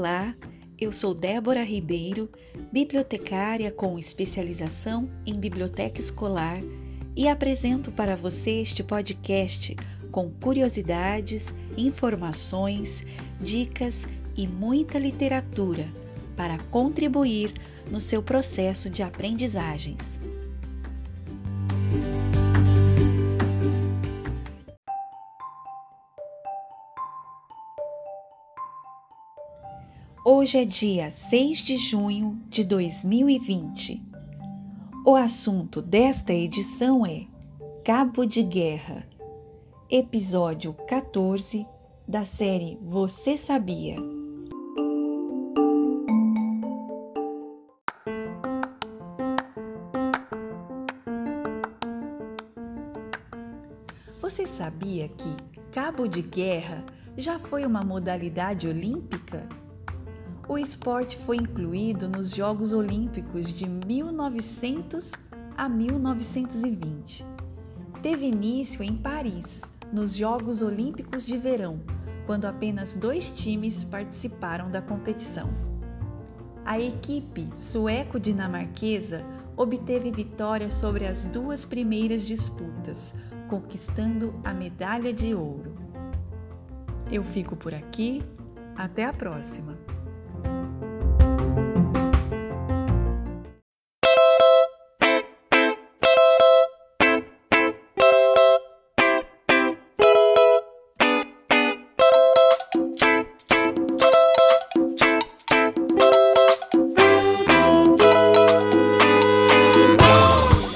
Olá, eu sou Débora Ribeiro, bibliotecária com especialização em biblioteca escolar e apresento para você este podcast com curiosidades, informações, dicas e muita literatura para contribuir no seu processo de aprendizagens. Hoje é dia 6 de junho de 2020. O assunto desta edição é Cabo de Guerra, episódio 14 da série Você Sabia? Você sabia que cabo de guerra já foi uma modalidade olímpica? O esporte foi incluído nos Jogos Olímpicos de 1900 a 1920. Teve início em Paris, nos Jogos Olímpicos de Verão, quando apenas dois times participaram da competição. A equipe sueco-dinamarquesa obteve vitória sobre as duas primeiras disputas, conquistando a medalha de ouro. Eu fico por aqui, até a próxima!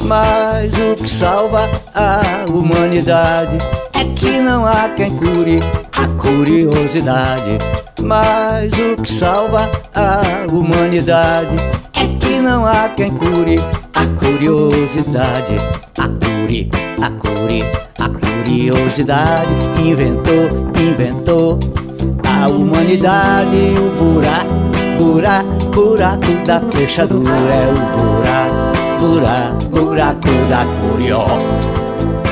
Mas o que salva a humanidade é que não há quem cure a curiosidade. Mas o que salva a humanidade é que não há quem cure a curiosidade. A cure, a cure, a curiosidade inventou, inventou a humanidade. O buraco, buraco, buraco da fechadura é o buraco buraco, buraco da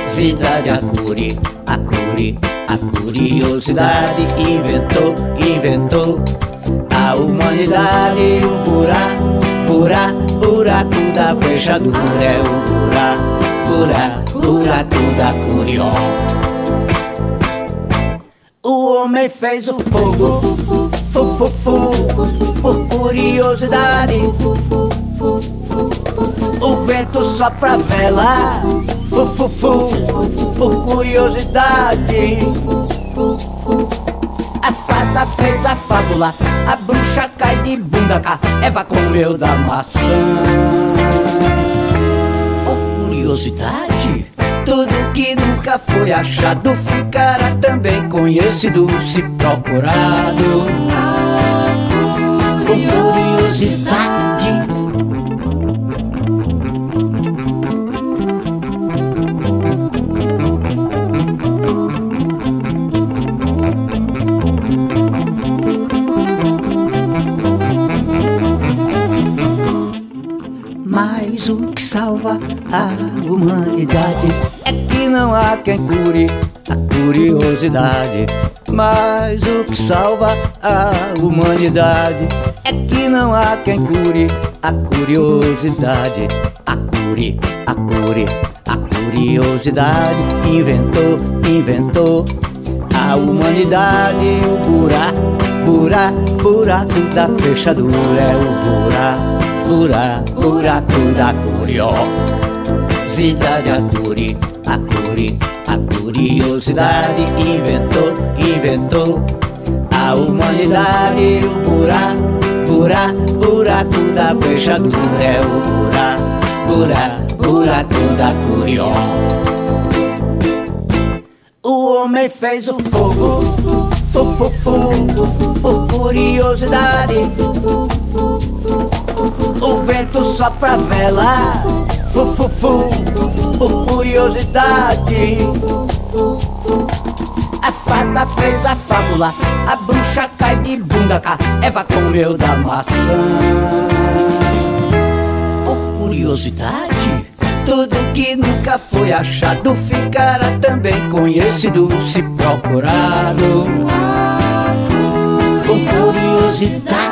curiosidade, a curi, a curi, a curiosidade inventou, inventou a humanidade, o buraco, buraco, buraco da fechadura é o buraco, buraco, buraco da curiosidade. O homem fez o fogo, fu, fu, fu, por curiosidade. O vento sopra a vela, fu, fu, fu, por curiosidade. A fada fez a fábula, a bruxa cai de bunda cá, Eva comeu da maçã. Por curiosidade, tudo que nunca foi achado ficará também conhecido se procurado. Com curiosidade. O que salva a humanidade é que não há quem cure a curiosidade. Mas o que salva a humanidade é que não há quem cure a curiosidade. A cure, a cure, a curiosidade inventou, inventou a humanidade. O buraco, buraco, buraco da fechadura é o buraco buraco, buraco da curiosidade, a curi, a curi, a curiosidade inventou, inventou a humanidade, o buraco, buraco, buraco da fechadura é o buraco, buraco, buraco da curiosidade. O homem fez o fogo, fu, fu, por curiosidade. O vento sopra a vela, fu, fu, fu, por curiosidade. A fada fez a fábula, a bruxa cai de bunda cá, Eva comeu da maçã. Por curiosidade, tudo que nunca foi achado ficará também conhecido se procurado. Com curiosidade.